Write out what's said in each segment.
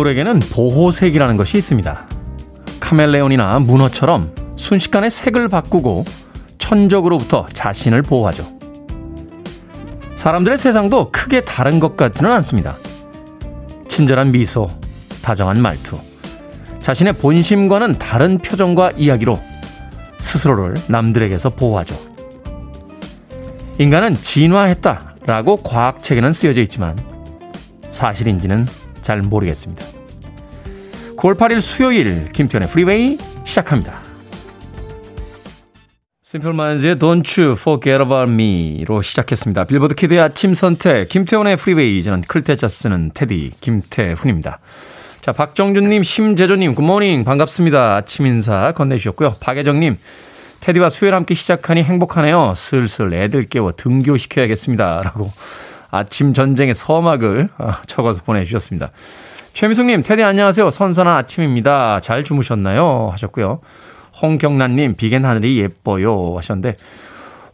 동물에게는 보호색이라는 것이 있습니다. 카멜레온이나 문어처럼 순식간에 색을 바꾸고 천적으로부터 자신을 보호하죠. 사람들의 세상도 크게 다른 것 같지는 않습니다. 친절한 미소, 다정한 말투, 자신의 본심과는 다른 표정과 이야기로 스스로를 남들에게서 보호하죠. 인간은 진화했다라고 과학책에는 쓰여져 있지만 사실인지는 잘 모르겠습니다. 9월 8일 수요일 김태훈의 프리웨이 시작합니다. 심플마인즈의 Don't You Forget About Me로 시작했습니다. 빌보드 kid의 아침 선택 김태훈의 프리웨이 저는 클 태자 쓰는 테디 김태훈입니다. 자 박정준님 심재조님 굿모닝 반갑습니다. 아침 인사 건네주셨고요. 박예정님 테디와 수요일 함께 시작하니 행복하네요. 슬슬 애들 깨워 등교시켜야겠습니다. 라고 아침 전쟁의 서막을 아, 적어서 보내주셨습니다. 최미숙님, 테디 안녕하세요. 선선한 아침입니다. 잘 주무셨나요? 하셨고요. 홍경란님, 비겐 하늘이 예뻐요. 하셨는데,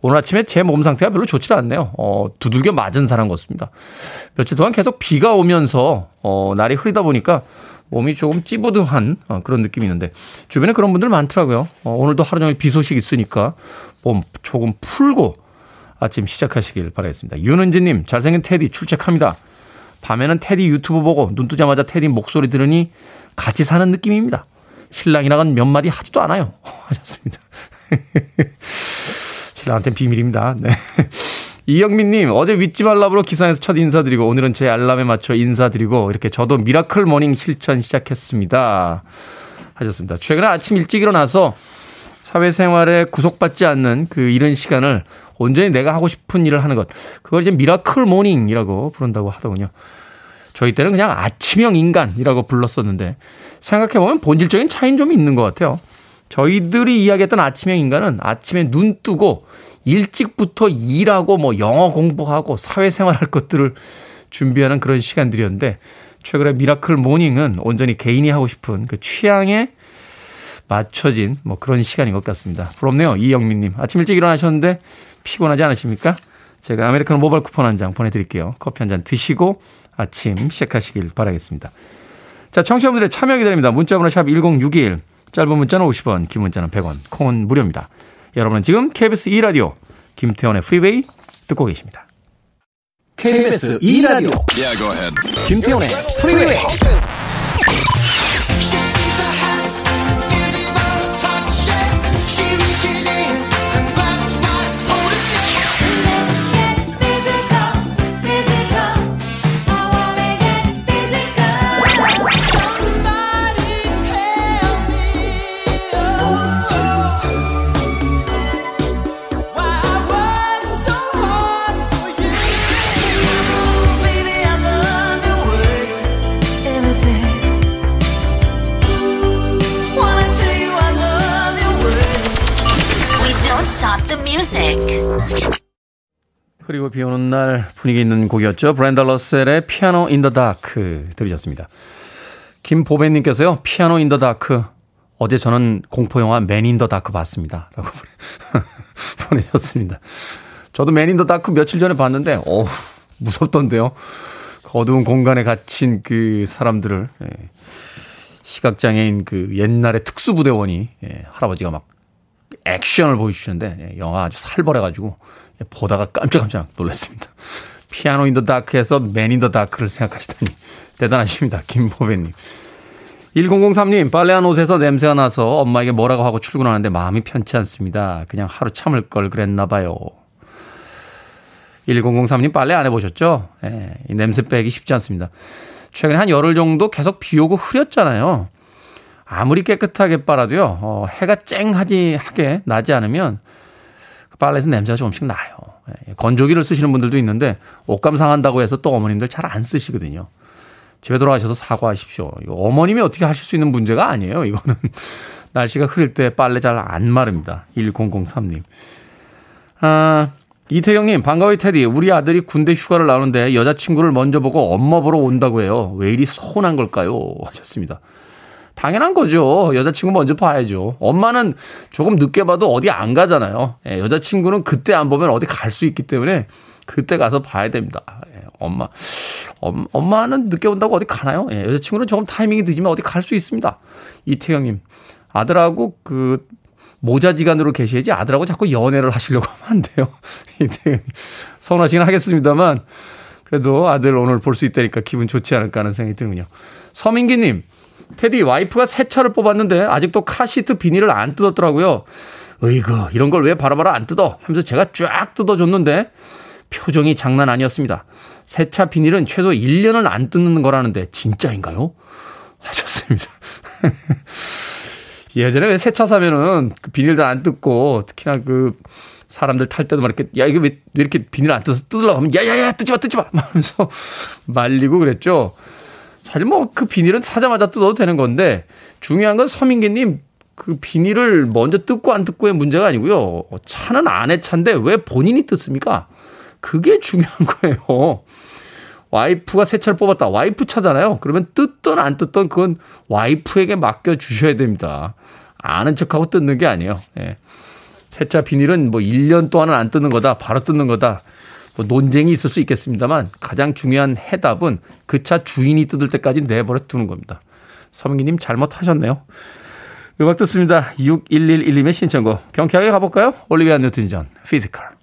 오늘 아침에 제 몸 상태가 별로 좋지 않네요. 어, 두들겨 맞은 사람 같습니다. 며칠 동안 계속 비가 오면서, 어, 날이 흐리다 보니까 몸이 조금 찌부둥한 어, 그런 느낌이 있는데, 주변에 그런 분들 많더라고요. 어, 오늘도 하루 종일 비 소식 있으니까 몸 조금 풀고 아침 시작하시길 바라겠습니다. 윤은지님, 잘생긴 테디 출첵합니다. 밤에는 테디 유튜브 보고 눈 뜨자마자 테디 목소리 들으니 같이 사는 느낌입니다. 신랑이랑은 몇 마디 하지도 않아요. 하셨습니다. 신랑한테는 비밀입니다. 네. 이영민님, 어제 윗집 알람으로 기상에서 첫 인사드리고 오늘은 제 알람에 맞춰 인사드리고 이렇게 저도 miracle morning 실천 시작했습니다. 하셨습니다. 최근에 아침 일찍 일어나서 사회생활에 구속받지 않는 그 이른 시간을 온전히 내가 하고 싶은 일을 하는 것. 그걸 이제 miracle morning이라고 부른다고 하더군요. 저희 때는 그냥 아침형 인간이라고 불렀었는데 생각해보면 본질적인 차이는 좀 있는 것 같아요. 저희들이 이야기했던 아침형 인간은 아침에 눈 뜨고 일찍부터 일하고 뭐 영어 공부하고 사회생활 할 것들을 준비하는 그런 시간들이었는데 최근에 miracle morning은 온전히 개인이 하고 싶은 그 취향에 맞춰진 뭐 그런 시간인 것 같습니다. 부럽네요. 이영민님. 아침 일찍 일어나셨는데 피곤하지 않으십니까? 제가 아메리카노 모바일 쿠폰 한 장 보내드릴게요. 커피 한 잔 드시고 아침 시작하시길 바라겠습니다. 자, 청취자분들의 참여 기다립니다. 문자번호 샵 1061, 짧은 문자는 50원, 긴 문자는 100원, 콩은 무료입니다. 여러분은 지금 KBS 2라디오 김태훈의 프리웨이 듣고 계십니다. KBS 2라디오 yeah, 김태원의 프리웨이 그리고 비 오는 날 분위기 있는 곡이었죠. 브렌다 러셀의 Piano in the Dark 들으셨습니다. 김보배님께서요. Piano in the Dark 어제 저는 공포영화 Man in the Dark 봤습니다. 라고 보내셨습니다. 저도 Man in the Dark 며칠 전에 봤는데 어 무섭던데요. 어두운 공간에 갇힌 그 사람들을 예, 시각장애인 그 옛날의 특수부대원이 예, 할아버지가 막 액션을 보여주시는데 예, 영화 아주 살벌해가지고 보다가 깜짝깜짝 놀랐습니다. Piano in the Dark에서 Man in the Dark를 생각하시다니 대단하십니다. 김보배님. 1003님, 빨래한 옷에서 냄새가 나서 엄마에게 뭐라고 하고 출근하는데 마음이 편치 않습니다. 그냥 하루 참을 걸 그랬나 봐요. 1003님 빨래 안 해보셨죠? 예, 이 냄새 빼기 쉽지 않습니다. 최근에 한 열흘 정도 계속 비 오고 흐렸잖아요. 아무리 깨끗하게 빨아도요, 어, 해가 쨍하지 하게 나지 않으면 빨래에서 냄새가 조금씩 나요. 예, 건조기를 쓰시는 분들도 있는데 옷감 상한다고 해서 또 어머님들 잘 안 쓰시거든요. 집에 돌아가셔서 사과하십시오. 어머님이 어떻게 하실 수 있는 문제가 아니에요. 이거는 날씨가 흐릴 때 빨래 잘 안 마릅니다. 1003님. 아, 이태경님, 반가워요, 테디. 우리 아들이 군대 휴가를 나오는데 여자친구를 먼저 보고 엄마 보러 온다고 해요. 왜 이리 서운한 걸까요? 하셨습니다. 당연한 거죠. 여자친구 먼저 봐야죠. 엄마는 조금 늦게 봐도 어디 안 가잖아요. 예, 여자친구는 그때 안 보면 어디 갈 수 있기 때문에 그때 가서 봐야 됩니다. 예, 엄마, 엄, 엄마는 늦게 온다고 어디 가나요? 예, 여자친구는 조금 타이밍이 늦으면 어디 갈 수 있습니다. 이태경님, 아들하고 그 모자지간으로 계셔야지 아들하고 자꾸 연애를 하시려고 하면 안 돼요. 이태경님, 서운하시긴 하겠습니다만, 그래도 아들 오늘 볼 수 있다니까 기분 좋지 않을까 하는 생각이 드는군요. 서민기님, 테디 와이프가 새 차를 뽑았는데 아직도 카시트 비닐을 안 뜯었더라고요. 으이그 이런 걸 왜 바로바로 안 뜯어 하면서 제가 쫙 뜯어줬는데 표정이 장난 아니었습니다. 새 차 비닐은 최소 1년은 안 뜯는 거라는데 진짜인가요? 하셨습니다. 예전에 왜새차 사면은 그 비닐도 안 뜯고 특히나 그 사람들 탈 때도 막 이렇게 야 이거 왜 이렇게 비닐 안 뜯어서 뜯으려고 하면 야야야 뜯지 마 뜯지 마 하면서 말리고 그랬죠. 사실 뭐 그 비닐은 사자마자 뜯어도 되는 건데 중요한 건 서민기님 그 비닐을 먼저 뜯고 안 뜯고의 문제가 아니고요. 차는 안에 차인데 왜 본인이 뜯습니까? 그게 중요한 거예요. 와이프가 새 차를 뽑았다. 와이프 차잖아요. 그러면 뜯던 안 뜯던 그건 와이프에게 맡겨 주셔야 됩니다. 아는 척하고 뜯는 게 아니에요. 예. 세차 비닐은 뭐 1년 동안은 안 뜯는 거다. 바로 뜯는 거다. 뭐 논쟁이 있을 수 있겠습니다만 가장 중요한 해답은 그 차 주인이 뜯을 때까지 내버려 두는 겁니다. 서민기님 잘못하셨네요. 음악 듣습니다. 6111님의 신청곡. 경쾌하게 가볼까요? 올리비아 뉴튼 존, Physical.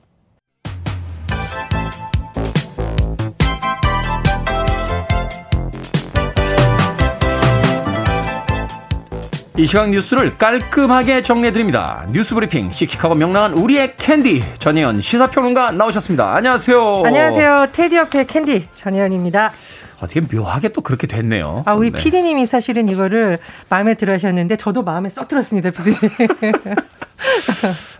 이 시각 뉴스를 깔끔하게 정리해드립니다. 뉴스 브리핑 씩씩하고 명랑한 우리의 캔디 전혜연 시사평론가 나오셨습니다. 안녕하세요. 안녕하세요. 테디 옆의 캔디 전혜연입니다. 어떻게 묘하게 또 그렇게 됐네요. 아, 우리 네. 피디님이 사실은 이거를 마음에 들어 하셨는데 저도 마음에 쏙 들었습니다, 피디님.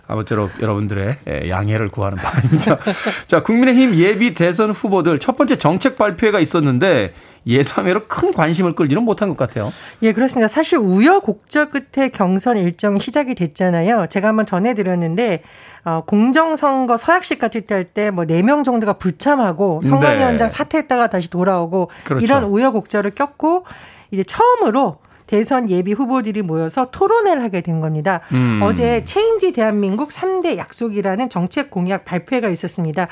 아무쪼록 여러분들의 예, 양해를 구하는 바입니다. 자, 국민의힘 예비 대선 후보들 첫 번째 정책 발표회가 있었는데 예상외로 큰 관심을 끌지는 못한 것 같아요. 예, 그렇습니다. 사실 우여곡절 끝에 경선 일정이 시작이 됐잖아요. 제가 한번 전해드렸는데 어, 공정선거 서약식 같을 때할때뭐네명 정도가 불참하고 선관위원장 네. 사퇴했다가 다시 돌아오고 그렇죠. 이런 우여곡절을 겪고 이제 처음으로 대선 예비 후보들이 모여서 토론회를 하게 된 겁니다. 음. 어제 체인지 대한민국 3대 약속이라는 정책 공약 발표회가 있었습니다.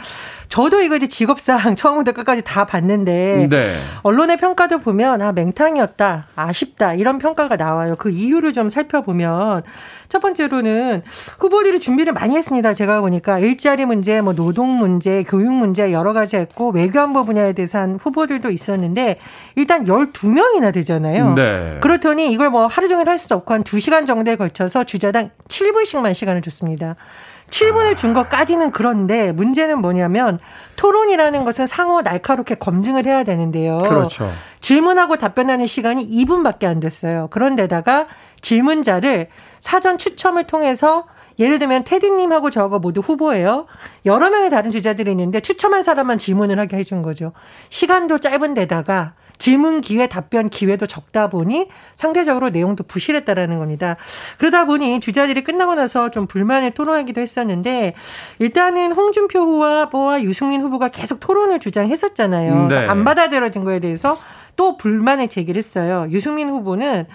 저도 이거 이제 직업상 처음부터 끝까지 다 봤는데 네. 언론의 평가도 보면 아 맹탕이었다, 아쉽다 이런 평가가 나와요. 그 이유를 좀 살펴보면 첫 번째로는 후보들이 준비를 많이 했습니다. 제가 보니까 일자리 문제, 뭐 노동 문제, 교육 문제 여러 가지 했고 외교안보 분야에 대해서 한 후보들도 있었는데 일단 12명이나 되잖아요. 네. 그렇더니 이걸 뭐 하루 종일 할 수 없고 한 2시간 정도에 걸쳐서 주자당 7분씩만 시간을 줬습니다. 7분을 준 것까지는 그런데 문제는 뭐냐면 토론이라는 것은 상호 날카롭게 검증을 해야 되는데요. 그렇죠. 질문하고 답변하는 시간이 2분밖에 안 됐어요. 그런데다가 질문자를 사전 추첨을 통해서 예를 들면 테디님하고 저거 모두 후보예요. 여러 명의 다른 주자들이 있는데 추첨한 사람만 질문을 하게 해준 거죠. 시간도 짧은 데다가 질문 기회, 답변 기회도 적다 보니 상대적으로 내용도 부실했다라는 겁니다. 그러다 보니 주자들이 끝나고 나서 좀 불만을 토론하기도 했었는데 일단은 홍준표 후보와 유승민 후보가 계속 토론을 주장했었잖아요. 네. 그러니까 안 받아들여진 거에 대해서 또 불만을 제기를 했어요. 유승민 후보는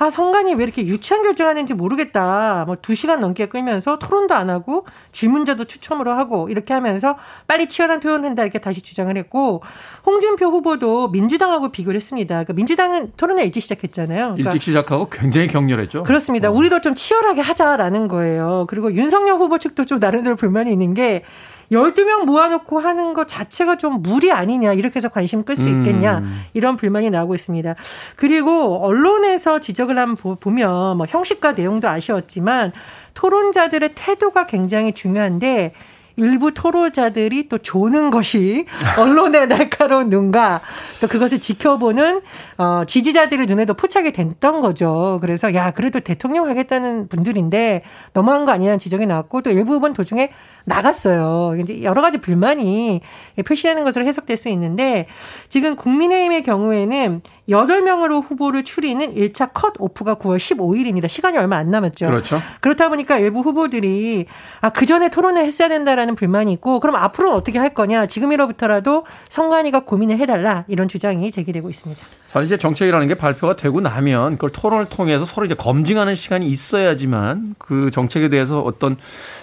아, 성관이 왜 이렇게 유치한 결정하는지 모르겠다. 뭐두 시간 넘게 끌면서 토론도 안 하고 질문자도 추첨으로 하고 이렇게 하면서 빨리 치열한 토론한다 이렇게 다시 주장을 했고 홍준표 후보도 민주당하고 비교를 했습니다. 그러니까 민주당은 토론을 일찍 시작했잖아요. 그러니까 일찍 시작하고 굉장히 격렬했죠. 그렇습니다. 어. 우리도 좀 치열하게 하자라는 거예요. 그리고 윤석열 후보 측도 좀 나름대로 불만이 있는 게 12명 모아놓고 하는 것 자체가 좀 무리 아니냐, 이렇게 해서 관심 끌 수 있겠냐, 음. 이런 불만이 나오고 있습니다. 그리고 언론에서 지적을 한번 보면, 뭐 형식과 내용도 아쉬웠지만, 토론자들의 태도가 굉장히 중요한데, 일부 토론자들이 또 조는 것이 언론의 날카로운 눈과 또 그것을 지켜보는 어 지지자들의 눈에도 포착이 됐던 거죠. 그래서 야 그래도 대통령 하겠다는 분들인데 너무한 거 아니냐는 지적이 나왔고 또 일부 분 도중에 나갔어요. 이제 여러 가지 불만이 표시되는 것으로 해석될 수 있는데 지금 국민의힘의 경우에는 8명으로 후보를 추리는 1차 컷 오프가 9월 15일입니다. 시간이 얼마 안 남았죠. 그렇죠. 그렇다 보니까 일부 후보들이 아, 그 전에 토론을 했어야 된다라는 불만이 있고 그럼 앞으로는 어떻게 할 거냐. 지금이로부터라도 성관이가 고민을 해달라. 이런 주장이 제기되고 있습니다. 사실 이제 정책이라는 게 발표가 되고 나면 그걸 토론을 통해서 서로 이제 검증하는 시간이 있어야지만 그 정책에 대해서 어떤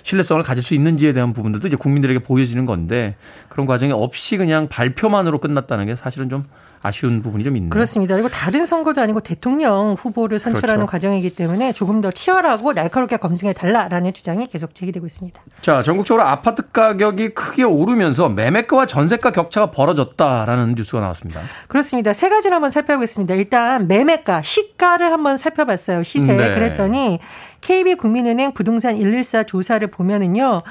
신뢰성을 가질 수 있는지에 대한 부분들도 이제 국민들에게 보여지는 건데 그런 과정이 없이 그냥 발표만으로 끝났다는 게 사실은 좀 아쉬운 부분이 좀 있네요. 그렇습니다. 그리고 다른 선거도 아니고 대통령 후보를 선출하는 그렇죠. 과정이기 때문에 조금 더 치열하고 날카롭게 검증해 달라라는 주장이 계속 제기되고 있습니다. 자, 전국적으로 아파트 가격이 크게 오르면서 매매가와 전세가 격차가 벌어졌다라는 뉴스가 나왔습니다. 그렇습니다. 세 가지를 한번 살펴보겠습니다. 일단 매매가, 시가를 한번 살펴봤어요. 시세. 네. 그랬더니 KB국민은행 부동산 114 조사를 보면은요.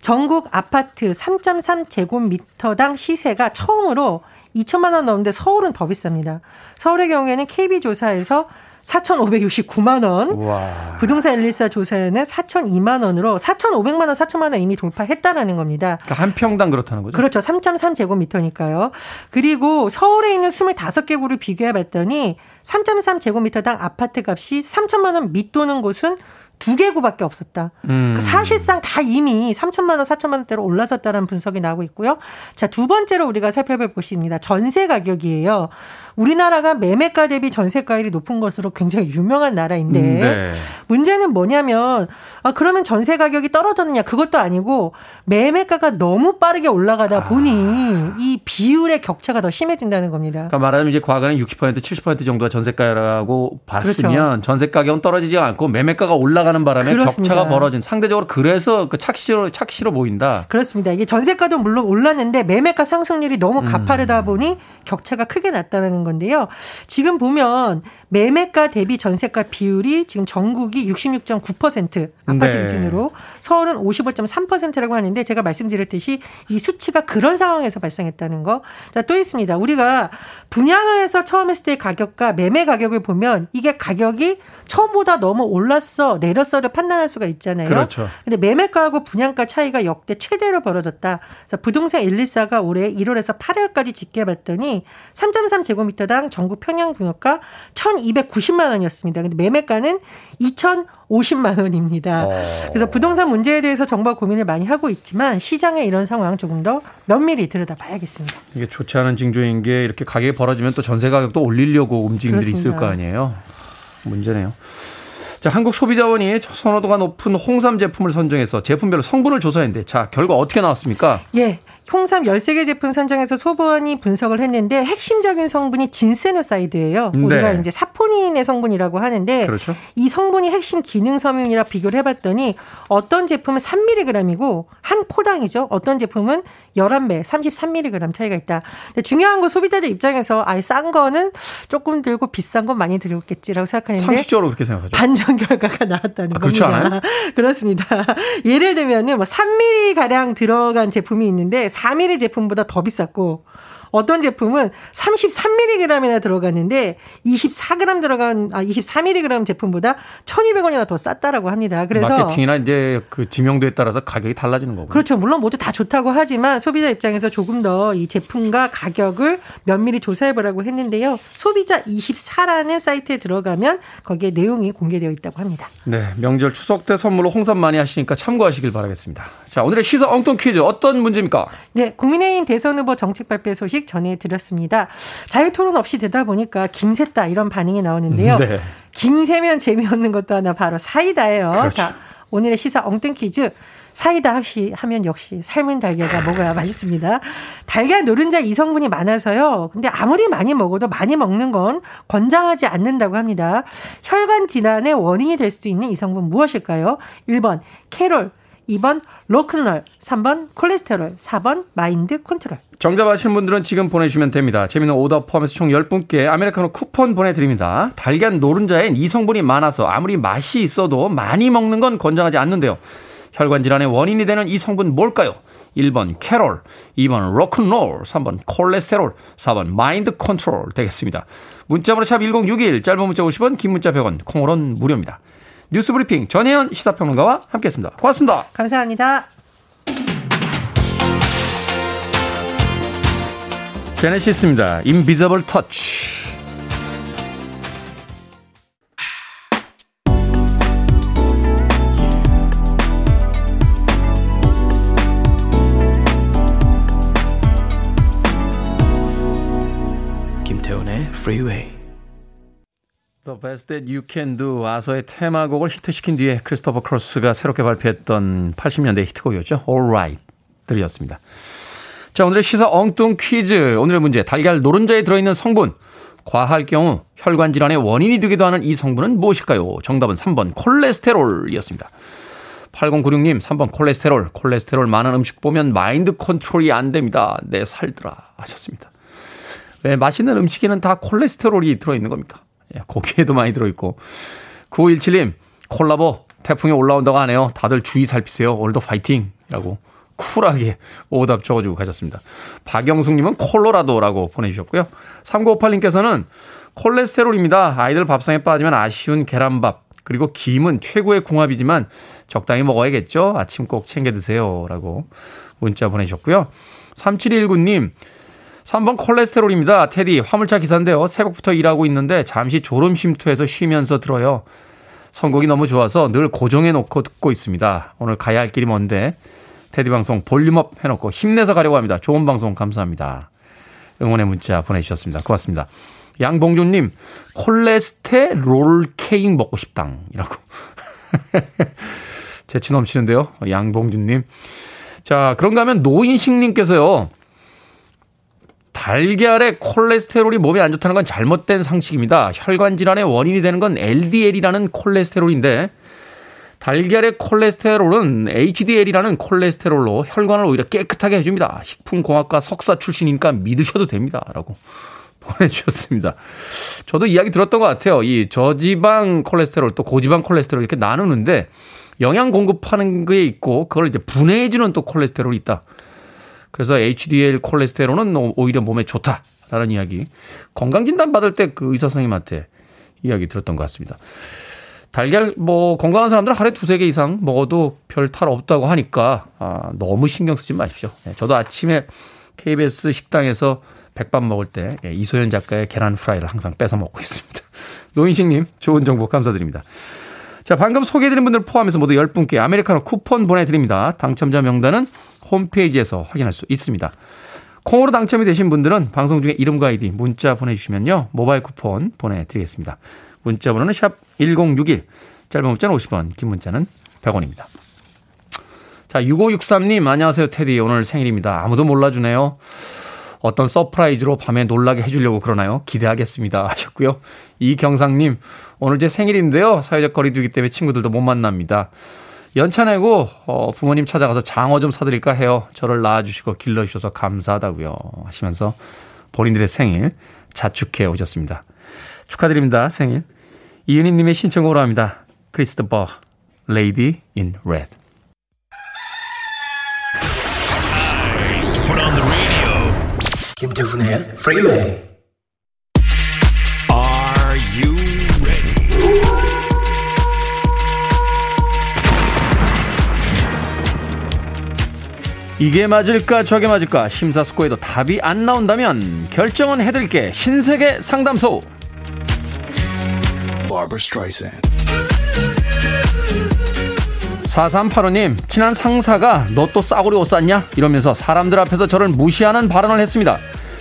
전국 아파트 3.3 제곱미터당 시세가 처음으로 2천만 원 넘는데 서울은 더 비쌉니다. 서울의 경우에는 KB조사에서 4,569만 원. 우와. 부동산 114 조사에는 4,002만 원으로 4,500만 원, 4천만 원 이미 돌파했다라는 겁니다. 그러니까 한 평당 그렇다는 거죠? 그렇죠. 3.3제곱미터니까요. 그리고 서울에 있는 25개 구를 비교해 봤더니 3.3제곱미터당 아파트 값이 3천만 원 밑도는 곳은 두 개구밖에 없었다. 음. 그러니까 사실상 다 이미 3천만 원, 4천만 원대로 올라섰다는 분석이 나오고 있고요. 자, 두 번째로 우리가 살펴볼 것입니다. 전세 가격이에요. 우리나라가 매매가 대비 전세가율이 높은 것으로 굉장히 유명한 나라인데 음, 네. 문제는 뭐냐면 아 그러면 전세 가격이 떨어졌느냐 그것도 아니고 매매가가 너무 빠르게 올라가다 보니 아. 이 비율의 격차가 더 심해진다는 겁니다. 그러니까 말하자면 이제 과거에는 60% 70% 정도가 전세가라고 봤으면 그렇죠. 전세 가격은 떨어지지 않고 매매가가 올라 가는 바람에 그렇습니다. 격차가 벌어진 상대적으로 그래서 그 착시로 착시로 보인다. 그렇습니다. 이게 전세가도 물론 올랐는데 매매가 상승률이 너무 가파르다 음. 보니 격차가 크게 났다는 건데요. 지금 보면 매매가 대비 전세가 비율이 지금 전국이 66.9% 아파트 네. 기준으로 서울은 55.3%라고 하는데 제가 말씀드렸듯이 이 수치가 그런 상황에서 발생했다는 거. 자, 또 있습니다. 우리가 분양을 해서 처음 했을 때 가격과 매매 가격을 보면 이게 가격이 처음보다 너무 올랐어 내렸어를 판단할 수가 있잖아요. 그렇죠. 근데 매매가하고 분양가 차이가 역대 최대로 벌어졌다. 그래서 부동산 114가 올해 1월에서 8월까지 집계해 봤더니 3.3 제곱미터당 전국 평양 분양가 1,290만 원이었습니다. 근데 매매가는 2,050만 원입니다. 어. 그래서 부동산 문제에 대해서 정부가 고민을 많이 하고 있지만 시장의 이런 상황 조금 더 면밀히 들여다봐야겠습니다. 이게 좋지 않은 징조인 게 이렇게 가격이 벌어지면 또 전세 가격도 올리려고 움직임들이 그렇습니다. 있을 거 아니에요. 문제네요. 자, 한국 소비자원이 선호도가 높은 홍삼 제품을 선정해서 제품별로 성분을 조사했는데 자, 결과 어떻게 나왔습니까? 예. 홍삼 13개 제품 선정해서 소보원이 분석을 했는데 핵심적인 성분이 진세노사이드예요. 네. 우리가 이제 사포닌의 성분이라고 하는데 그렇죠. 이 성분이 핵심 기능 섬유이라 비교를 해봤더니 어떤 제품은 3mg이고 한 포당이죠. 어떤 제품은 11배, 33mg 차이가 있다. 근데 중요한 건 소비자들 입장에서 아예 싼 거는 조금 들고 비싼 건 많이 들었겠지라고 생각하는데 상식적으로 그렇게 생각하죠. 반전 결과가 나왔다는 아, 그렇지 겁니다. 않아요? 그렇습니다. 예를 들면은 뭐 3mm 가량 들어간 제품이 있는데 4mm 제품보다 더 비쌌고 어떤 제품은 33mg이나 들어갔는데 24g 들어간 아 24mg 제품보다 1,200원이나 더 쌌다라고 합니다. 그래서 마케팅이나 이제 그 지명도에 따라서 가격이 달라지는 거고. 그렇죠. 물론 모두 다 좋다고 하지만 소비자 입장에서 조금 더 이 제품과 가격을 면밀히 조사해 보라고 했는데요. 소비자 24라는 사이트에 들어가면 거기에 내용이 공개되어 있다고 합니다. 네, 명절 추석 때 선물로 홍삼 많이 하시니까 참고하시길 바라겠습니다. 자, 오늘의 시사 엉뚱 퀴즈 어떤 문제입니까? 네, 국민의힘 대선 후보 정책 발표 소식 전해드렸습니다. 자유 토론 없이 되다 보니까 김새다 이런 반응이 나오는데요. 네. 김새면 재미없는 것도 하나 바로 사이다예요. 그렇죠. 자, 오늘의 시사 엉뚱 퀴즈. 사이다 혹시 하면 역시 삶은 달걀과 먹어야 맛있습니다. 달걀 노른자 이성분이 많아서요. 근데 아무리 많이 먹어도 많이 먹는 건 권장하지 않는다고 합니다. 혈관 질환의 원인이 될수 있는 이성분 무엇일까요? 1번 캐롤, 2번 로큰롤, 3번 콜레스테롤, 4번 mind control. 정답 아시는 분들은 지금 보내주시면 됩니다. 재밌는 오답 포함해서 총 10분께 아메리카노 쿠폰 보내드립니다. 달걀 노른자엔 이 성분이 많아서 아무리 맛이 있어도 많이 먹는 건 권장하지 않는데요. 혈관 질환의 원인이 되는 이 성분 뭘까요? 1번 캐롤, 2번 로큰롤, 3번 콜레스테롤, 4번 mind control 되겠습니다. 문자번호 샵 1061, 짧은 문자 50원, 긴 문자 100원, 콩으로는 무료입니다. 뉴스 브리핑 전혜연 시사평론가와 함께했습니다. 고맙습니다. 감사합니다. 제네시스입니다. Invisible Touch. 김태훈의 freeway. The Best That You Can Do 아서의 테마곡을 히트시킨 뒤에 크리스토퍼 크로스가 새롭게 발표했던 80년대 히트곡이었죠. All Right 들으셨습니다. 자 오늘의 시사 엉뚱 퀴즈 오늘의 문제 달걀 노른자에 들어있는 성분 과할 경우 혈관 질환의 원인이 되기도 하는 이 성분은 무엇일까요? 정답은 3번 콜레스테롤이었습니다. 8096님 3번 콜레스테롤 콜레스테롤 많은 음식 보면 mind control이 안 됩니다. 내 네, 살더라 하셨습니다. 왜 맛있는 음식에는 다 콜레스테롤이 들어있는 겁니까? 예, 고기에도 많이 들어있고 9517님 콜라보 태풍이 올라온다고 하네요. 다들 주의 살피세요. 오늘도 파이팅! 이라고 쿨하게 오답 적어주고 가셨습니다. 박영숙님은 콜로라도라고 보내주셨고요. 3958님께서는 콜레스테롤입니다. 아이들 밥상에 빠지면 아쉬운 계란밥. 그리고 김은 최고의 궁합이지만 적당히 먹어야겠죠? 아침 꼭 챙겨 드세요. 라고 문자 보내주셨고요. 3719님, 3번 콜레스테롤입니다. 테디, 화물차 기사인데요. 새벽부터 일하고 있는데 잠시 졸음 쉼터에서 쉬면서 들어요. 선곡이 너무 좋아서 늘 고정해 놓고 듣고 있습니다. 오늘 가야 할 길이 먼데 테디 방송 볼륨업 해놓고 힘내서 가려고 합니다. 좋은 방송 감사합니다. 응원의 문자 보내주셨습니다. 고맙습니다. 양봉준님, 콜레스테롤 케이크 먹고 싶당이라고. 재치 넘치는데요. 양봉준님. 자, 그런가 하면 노인식님께서요. 달걀에 콜레스테롤이 몸에 안 좋다는 건 잘못된 상식입니다. 혈관 질환의 원인이 되는 건 LDL이라는 콜레스테롤인데 달걀의 콜레스테롤은 HDL이라는 콜레스테롤로 혈관을 오히려 깨끗하게 해줍니다. 식품공학과 석사 출신이니까 믿으셔도 됩니다. 라고 보내주셨습니다. 저도 이야기 들었던 것 같아요. 이 저지방 콜레스테롤 또 고지방 콜레스테롤 이렇게 나누는데 영양 공급하는 게 있고 그걸 이제 분해해주는 또 콜레스테롤이 있다. 그래서 HDL 콜레스테롤은 오히려 몸에 좋다라는 이야기. 건강진단 받을 때 그 의사 선생님한테 이야기 들었던 것 같습니다. 달걀 뭐 건강한 사람들은 하루에 두세 개 이상 먹어도 별 탈 없다고 하니까 아, 너무 신경 쓰지 마십시오. 네, 저도 아침에 KBS 식당에서 백반 먹을 때 예, 이소연 작가의 계란 프라이를 항상 뺏어 먹고 있습니다. 노인식님 좋은 정보 감사드립니다. 자 방금 소개해드린 분들 포함해서 모두 10분께 아메리카노 쿠폰 보내드립니다. 당첨자 명단은 홈페이지에서 확인할 수 있습니다. 콩으로 당첨이 되신 분들은 방송 중에 이름과 아이디 문자 보내주시면요. 모바일 쿠폰 보내드리겠습니다. 문자 번호는 샵 1061, 짧은 문자는 50원, 긴 문자는 100원입니다. 자, 6563님, 안녕하세요, 테디. 오늘 생일입니다. 아무도 몰라주네요. 어떤 서프라이즈로 밤에 놀라게 해주려고 그러나요? 기대하겠습니다. 하셨고요. 이경상님, 오늘 제 생일인데요. 사회적 거리두기 때문에 친구들도 못 만납니다. 연차 내고 어, 부모님 찾아가서 장어 좀 사드릴까 해요. 저를 낳아주시고 길러주셔서 감사하다고요. 하시면서 본인들의 생일 자축해 오셨습니다. 축하드립니다. 생일. 이은희님의 신청으로 합니다. 크리스토퍼, Lady in Red. 김태훈의 Freeway. Are 이게 맞을까 저게 맞을까? 심사숙고해도 답이 안 나온다면 결정은 해드릴게. 신세계 상담소. 4385님 친한 상사가 너 또 싸구려 옷 샀냐? 이러면서 사람들 앞에서 저를 무시하는 발언을 했습니다.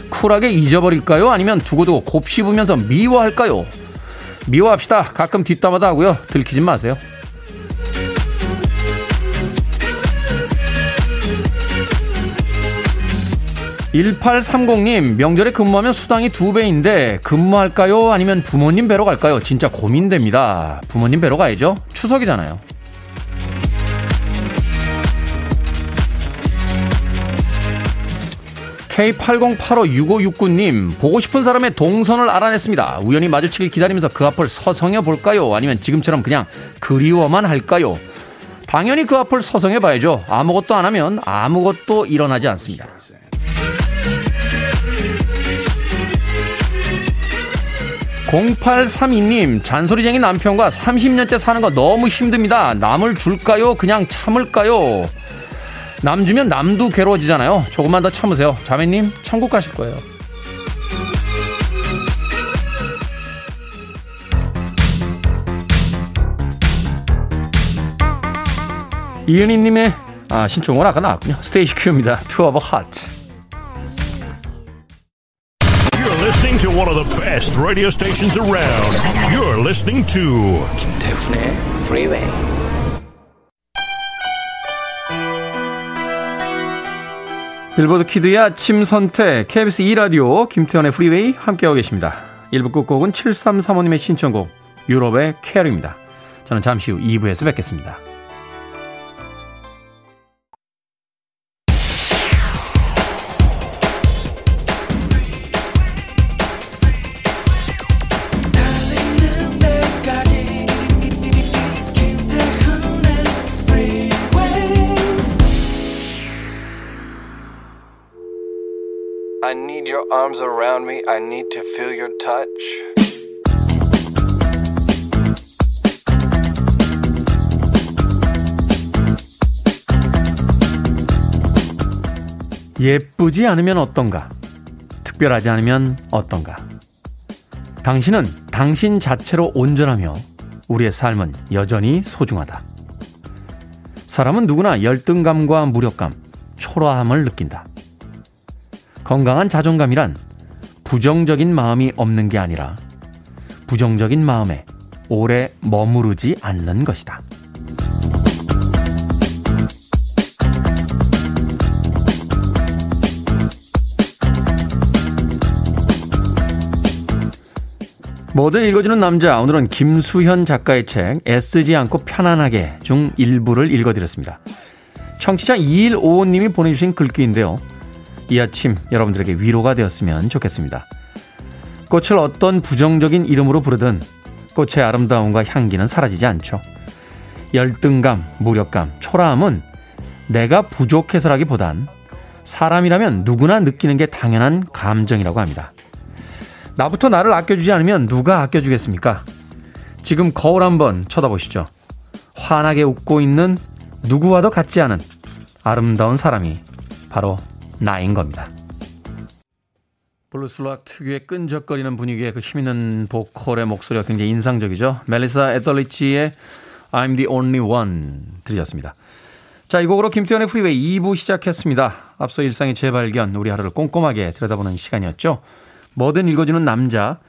쿨하게 잊어버릴까요? 아니면 두고두고 곱씹으면서 미워할까요? 미워합시다. 가끔 뒷담화도 하고요. 들키지 마세요 1830님, 명절에 근무하면 수당이 두 배인데 근무할까요? 아니면 부모님 뵈러 갈까요? 진짜 고민됩니다. 부모님 뵈러 가야죠. 추석이잖아요. K80856569님, 보고 싶은 사람의 동선을 알아냈습니다. 우연히 마주치길 기다리면서 그 앞을 서성해 볼까요? 아니면 지금처럼 그냥 그리워만 할까요? 당연히 그 앞을 서성해 봐야죠. 아무것도 안 하면 아무것도 일어나지 않습니다. 0832님, 잔소리쟁이 남편과 30년째 사는 거 너무 힘듭니다. 남을 줄까요? 그냥 참을까요? 남 주면 남도 괴로워지잖아요. 조금만 더 참으세요. 자매님, 천국 가실 거예요. 이은희님의 아, 신청은 아까 나왔군요. 스테이시 큐입니다. Two of Hearts. To one of the best radio stations around. You're listening to 김태훈의 Freeway. 빌보드 kid의 아침 선택 KBS 2라디오 김태훈의 프리웨이 함께하고 계십니다. 1부 끝곡은 7335님의 신청곡 유럽의 Carrie입니다. 저는 잠시 후 2부에서 뵙겠습니다. I need your arms around me. I need to feel your touch. 예쁘지 않으면 어떤가? 특별하지 않으면 어떤가? 당신은 당신 자체로 온전하며 우리의 삶은 여전히 소중하다. 사람은 누구나 열등감과 무력감, 초라함을 느낀다. 건강한 자존감이란 부정적인 마음이 없는 게 아니라 부정적인 마음에 오래 머무르지 않는 것이다. 뭐든 읽어주는 남자 오늘은 김수현 작가의 책 애쓰지 않고 편안하게 중 일부를 읽어드렸습니다. 청취자 2155님이 보내주신 글귀인데요. 이 아침 여러분들에게 위로가 되었으면 좋겠습니다. 꽃을 어떤 부정적인 이름으로 부르든 꽃의 아름다움과 향기는 사라지지 않죠. 열등감, 무력감, 초라함은 내가 부족해서라기보단 사람이라면 누구나 느끼는 게 당연한 감정이라고 합니다. 나부터 나를 아껴주지 않으면 누가 아껴주겠습니까? 지금 거울 한번 쳐다보시죠. 환하게 웃고 있는 누구와도 같지 않은 아름다운 사람이 바로 나인 겁니다. 블루스락 특유의 끈적거리는 분위기의 그 힘있는 보컬의 목소리가 굉장히 인상적이죠. 멜리사 에더리지의 I'm the only one 들으셨습니다. 자, 이 곡으로 김태훈의 프리웨이 2부 시작했습니다. 앞서 일상의 재발견, 우리 하루를 꼼꼼하게 들여다보는 시간이었죠. 뭐든 읽어주는 남자.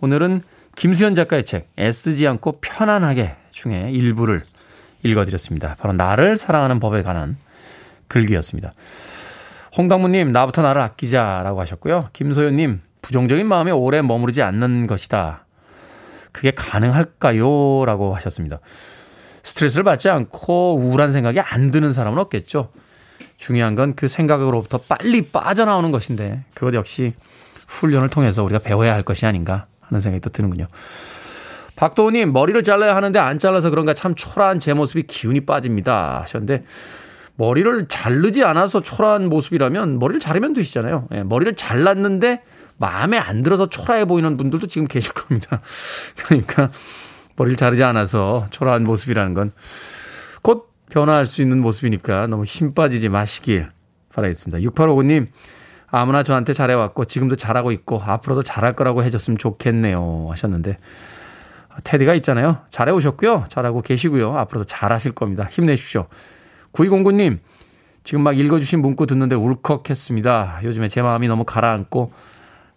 오늘은 김수현 작가의 책, 애쓰지 않고 편안하게 중에 일부를 읽어드렸습니다. 바로 나를 사랑하는 법에 관한 글귀였습니다. 홍강무님, 나부터 나를 아끼자라고 하셨고요. 김소연님, 부정적인 마음에 오래 머무르지 않는 것이다. 그게 가능할까요? 라고 하셨습니다. 스트레스를 받지 않고 우울한 생각이 안 드는 사람은 없겠죠. 중요한 건 그 생각으로부터 빨리 빠져나오는 것인데, 그것 역시 훈련을 통해서 우리가 배워야 할 것이 아닌가 하는 생각이 또 드는군요. 박도우님, 머리를 잘라야 하는데 안 잘라서 그런가 참 초라한 제 모습이 기운이 빠집니다. 하셨는데, 머리를 자르지 않아서 초라한 모습이라면 머리를 자르면 되시잖아요. 예, 머리를 잘랐는데 마음에 안 들어서 초라해 보이는 분들도 지금 계실 겁니다. 그러니까 머리를 자르지 않아서 초라한 모습이라는 건 곧 변화할 수 있는 모습이니까 너무 힘 빠지지 마시길 바라겠습니다. 6859님, 아무나 저한테 잘해왔고 지금도 잘하고 있고 앞으로도 잘할 거라고 해줬으면 좋겠네요 하셨는데 테디가 있잖아요. 잘해오셨고요. 잘하고 계시고요. 앞으로도 잘하실 겁니다. 힘내십시오. 9209님, 지금 막 읽어주신 문구 듣는데 울컥했습니다. 요즘에 제 마음이 너무 가라앉고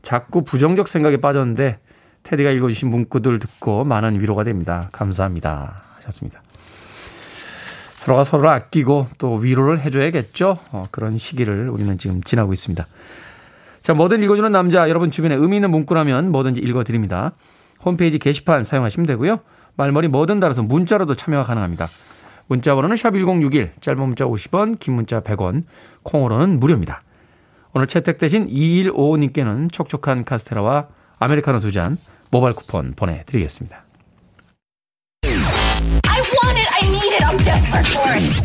자꾸 부정적 생각에 빠졌는데 테디가 읽어주신 문구들 듣고 많은 위로가 됩니다. 감사합니다. 하셨습니다. 서로가 서로를 아끼고 또 위로를 해줘야겠죠. 어, 그런 시기를 우리는 지금 지나고 있습니다. 자, 뭐든 읽어주는 남자, 여러분 주변에 의미 있는 문구라면 뭐든지 읽어드립니다. 홈페이지 게시판 사용하시면 되고요. 말머리 뭐든 달아서 문자로도 참여가 가능합니다. 문자 번호는 샵1061, 짧은 문자 50원, 긴 문자 100원, 콩으로는 무료입니다. 오늘 채택되신 2155님께는 촉촉한 카스테라와 아메리카노 두 잔 모바일 쿠폰 보내드리겠습니다. I want it. I need it. I'm desperate for it.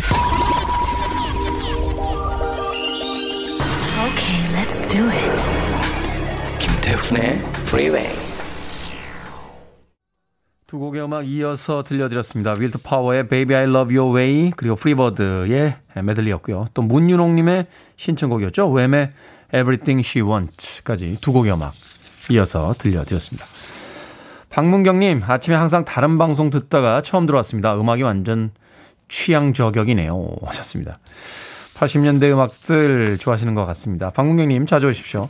Okay, let's do it. 김태훈의 Freeway. 두 곡의 음악 이어서 들려드렸습니다. Will to Power의 Baby I Love Your Way 그리고 Free Bird의 메들리였고요. 또 문윤홍님의 신청곡이었죠. Wham의 Everything She Want까지 두 곡의 음악 이어서 들려드렸습니다. 박문경님 아침에 항상 다른 방송 듣다가 처음 들어왔습니다. 음악이 완전 취향 저격이네요 하셨습니다. 80년대 음악들 좋아하시는 것 같습니다. 박문경님 자주 오십시오.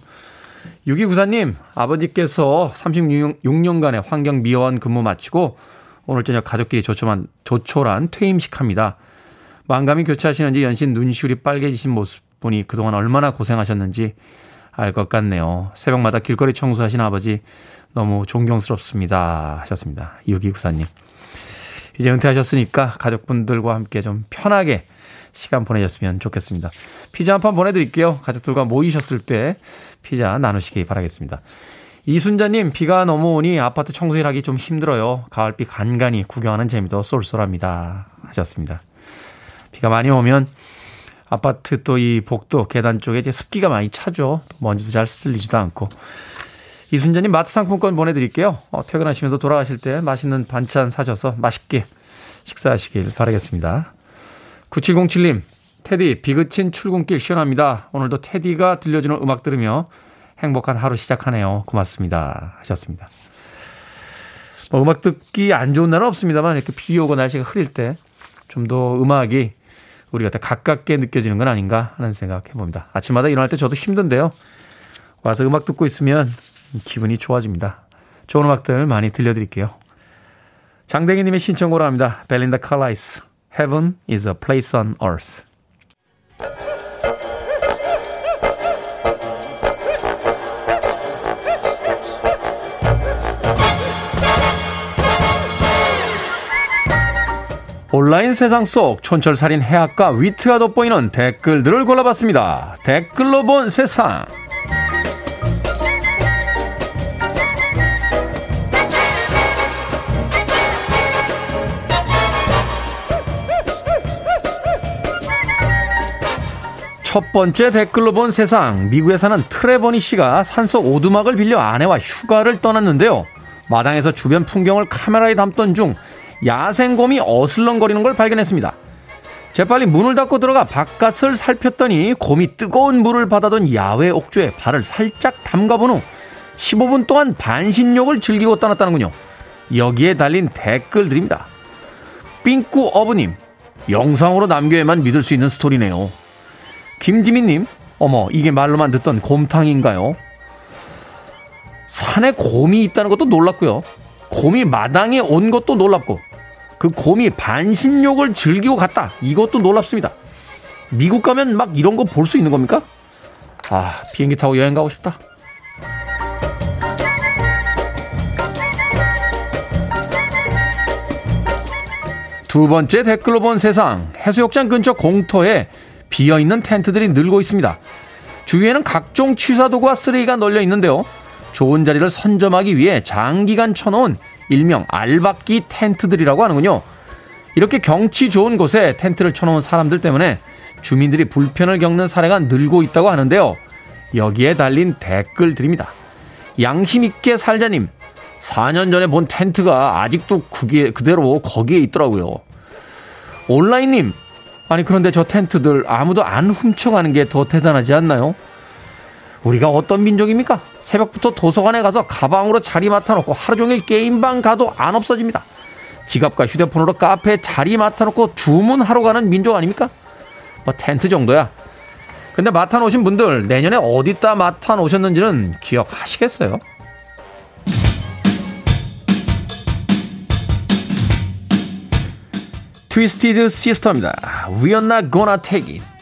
6294님, 아버지께서 36년간의 환경 미화원 근무 마치고 오늘 저녁 가족끼리 조촐한, 조촐한 퇴임식 합니다. 만감이 교차하시는지 연신 눈시울이 빨개지신 모습 보니 그동안 얼마나 고생하셨는지 알 것 같네요. 새벽마다 길거리 청소하신 아버지 너무 존경스럽습니다. 하셨습니다. 6294님. 이제 은퇴하셨으니까 가족분들과 함께 좀 편하게 시간 보내셨으면 좋겠습니다. 피자 한 판 보내드릴게요. 가족들과 모이셨을 때 피자 나누시기 바라겠습니다. 이순자님, 비가 넘어오니 아파트 청소일 하기 좀 힘들어요. 가을비 간간히 구경하는 재미도 쏠쏠합니다. 하셨습니다. 비가 많이 오면 아파트 또 이 복도 계단 쪽에 이제 습기가 많이 차죠. 먼지도 잘 쓸리지도 않고. 이순자님 마트 상품권 보내드릴게요. 어, 퇴근하시면서 돌아가실 때 맛있는 반찬 사셔서 맛있게 식사하시길 바라겠습니다. 9707님, 테디, 비그친 출근길 시원합니다. 오늘도 테디가 들려주는 음악 들으며 행복한 하루 시작하네요. 고맙습니다. 하셨습니다. 뭐 음악 듣기 안 좋은 날은 없습니다만 이렇게 비 오고 날씨가 흐릴 때 좀 더 음악이 우리가 더 가깝게 느껴지는 건 아닌가 하는 생각 해봅니다. 아침마다 일어날 때 저도 힘든데요. 와서 음악 듣고 있으면 기분이 좋아집니다. 좋은 음악들 많이 들려드릴게요. 장댕이님의 신청으로 합니다. 벨린다 칼라이스. Heaven is a place on earth. 온라인 세상 속 촌철살인 해학과 위트가 돋보이는 댓글들을 골라봤습니다. 댓글로 본 세상. 첫 번째 댓글로 본 세상. 미국에 사는 트레버니 씨가 산속 오두막을 빌려 아내와 휴가를 떠났는데요. 마당에서 주변 풍경을 카메라에 담던 중 야생곰이 어슬렁거리는 걸 발견했습니다. 재빨리 문을 닫고 들어가 바깥을 살폈더니 곰이 뜨거운 물을 받아던 야외 옥조에 발을 살짝 담가본 후 15분 동안 반신욕을 즐기고 떠났다는군요. 여기에 달린 댓글들입니다. 삥꾸 어부님, 영상으로 남겨야만 믿을 수 있는 스토리네요. 김지민님, 어머, 이게 말로만 듣던 곰탕인가요? 산에 곰이 있다는 것도 놀랐고요. 곰이 마당에 온 것도 놀랍고, 그 곰이 반신욕을 즐기고 갔다. 이것도 놀랍습니다. 미국 가면 막 이런 거 볼 수 있는 겁니까? 아, 비행기 타고 여행 가고 싶다. 두 번째 댓글로 본 세상. 해수욕장 근처 공터에 비어 있는 텐트들이 늘고 있습니다. 주위에는 각종 취사도구와 쓰레기가 널려 있는데요. 좋은 자리를 선점하기 위해 장기간 쳐놓은 일명 알박기 텐트들이라고 하는군요. 이렇게 경치 좋은 곳에 텐트를 쳐놓은 사람들 때문에 주민들이 불편을 겪는 사례가 늘고 있다고 하는데요. 여기에 달린 댓글들입니다. 양심있게 살자님, 4년 전에 본 텐트가 아직도 그게, 그대로 거기에 있더라고요. 온라인님, 아니 그런데 저 텐트들 아무도 안 훔쳐가는 게 더 대단하지 않나요? 우리가 어떤 민족입니까? 새벽부터 도서관에 가서 가방으로 자리 맡아놓고 하루 종일 게임방 가도 안 없어집니다. 지갑과 휴대폰으로 카페에 자리 맡아놓고 주문하러 가는 민족 아닙니까? 뭐 텐트 정도야. 근데 맡아놓으신 분들 내년에 어디다 맡아놓으셨는지는 기억하시겠어요? Twisted Sister입니다. We're not gonna take it.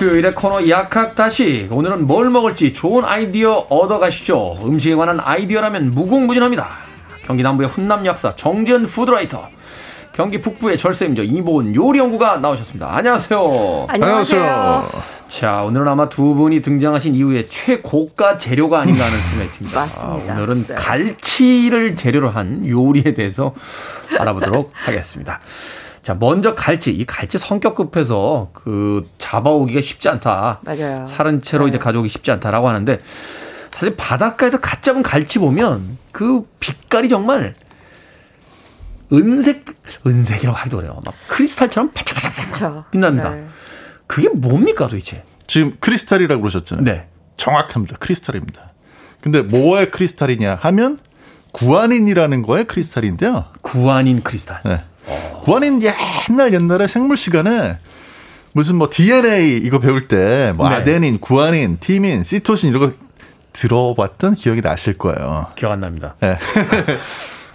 수요일의 코너 약학다시. 오늘은 뭘 먹을지 좋은 아이디어 얻어가시죠. 음식에 관한 아이디어라면 무궁무진합니다. 경기 남부의 훈남 약사 정지현 푸드라이터. 경기 북부의 절세임죠 이보은 요리연구가 나오셨습니다. 안녕하세요. 안녕하세요. 자 오늘은 아마 두 분이 등장하신 이후에 최고가 재료가 아닌가 하는 생각이 듭니다. 맞습니다. 아, 오늘은 네. 갈치를 재료로 한 요리에 대해서 알아보도록 하겠습니다 자, 먼저 갈치. 이 갈치 성격 급해서 그 잡아오기가 쉽지 않다. 맞아요. 사른 채로 네. 이제 가져오기 쉽지 않다라고 하는데 사실 바닷가에서 갓 잡은 갈치 보면 그 빛깔이 정말 은색, 은색이라고 하기도 어려요. 막 크리스탈처럼 반짝반짝. 빛납니다. 네. 그게 뭡니까 도대체? 지금 크리스탈이라고 그러셨잖아요. 네. 정확합니다. 크리스탈입니다. 근데 뭐의 크리스탈이냐 하면 구아닌이라는 거의 크리스탈인데요. 구아닌 크리스탈. 네. 구아닌 옛날 옛날에 생물 시간에 무슨 뭐 DNA 이거 배울 때뭐 네. 아데닌, 구아닌, 티민, 시토신 이런 거 들어봤던 기억이 나실 거예요. 기억 안 납니다. 네.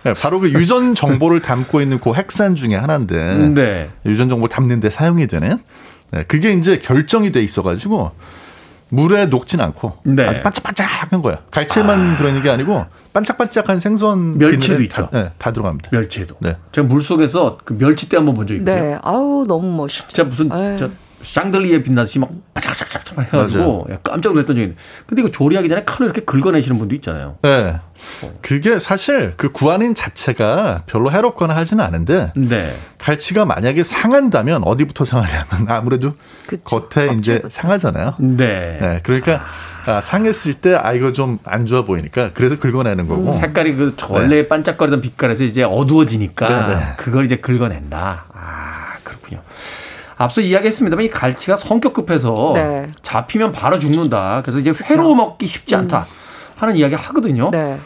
네, 바로 그 유전 정보를 담고 있는 그 핵산 중에 하나인데 네. 유전 정보 담는데 사용이 되는 네, 그게 이제 결정이 돼 있어가지고 물에 녹진 않고 네. 아주 반짝반짝한 거야. 갈치에만 들어있는 게 아니고 반짝반짝한 생선 멸치도 있죠. 다, 네, 다 들어갑니다. 멸치도. 네. 제가 물 속에서 그 멸치대 한번 본 적 있고요. 네. 아우 너무 멋있죠. 진짜 무슨 에이. 저 샹들리에 빛나듯이 막 바짝바짝바짝 해가지고 야, 깜짝 놀랐던 적이 있는데 근데 이거 조리하기 전에 칼로 이렇게 긁어내시는 분도 있잖아요. 네. 그게 사실 그 구안인 자체가 별로 해롭거나 하지는 않은데 네. 갈치가 만약에 상한다면 어디부터 상하냐면 아무래도 그쵸. 겉에 이제. 상하잖아요. 네. 네, 그러니까 아, 상했을 때 아 이거 좀 안 좋아 보이니까 그래서 긁어내는 거고. 색깔이 그 원래 반짝거리던 빛깔에서 이제 어두워지니까 네, 네. 그걸 이제 긁어낸다. 아. 앞서 이야기했습니다만 이 갈치가 성격 급해서 네. 잡히면 바로 죽는다. 그래서 이제 회로 먹기 쉽지 않다 하는 이야기 하거든요. 네.